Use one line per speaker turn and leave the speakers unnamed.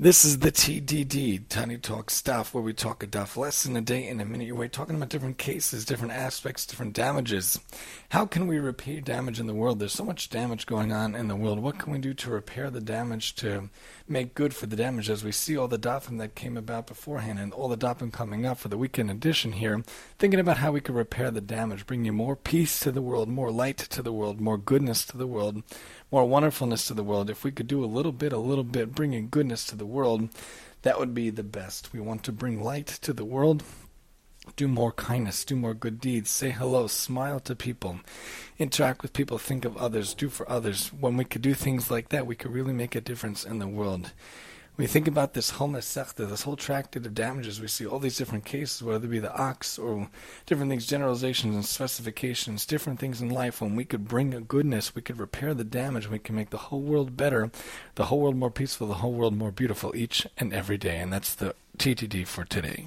This is the TDD, Tiny Talk Stuff, where we talk a daf less in a day in a minute your way, talking about different cases, different aspects, different damages. How can we repair damage in the world? There's so much damage going on in the world. What can we do to repair the damage, to make good for the damage? As we see all the dafim that came about beforehand and all the dafim coming up for the weekend edition here, thinking about how we could repair the damage, bringing more peace to the world, more light to the world, more goodness to the world more wonderfulness to the world, if we could do a little bit, a little bit, bringing goodness to the world, that would be the best. We want to bring light to the world. Do more kindness, do more good deeds, say hello, smile to people, interact with people, think of others, do for others. When we could do things like that, we could really make a difference in the world we think about this whole Masechta, this whole tractate of damages, we see all these different cases, whether it be the ox or different things, generalizations and specifications, different things in life. When we could bring a goodness, we could repair the damage, we can make the whole world better, the whole world more peaceful, the whole world more beautiful each and every day. And that's the TTD for today.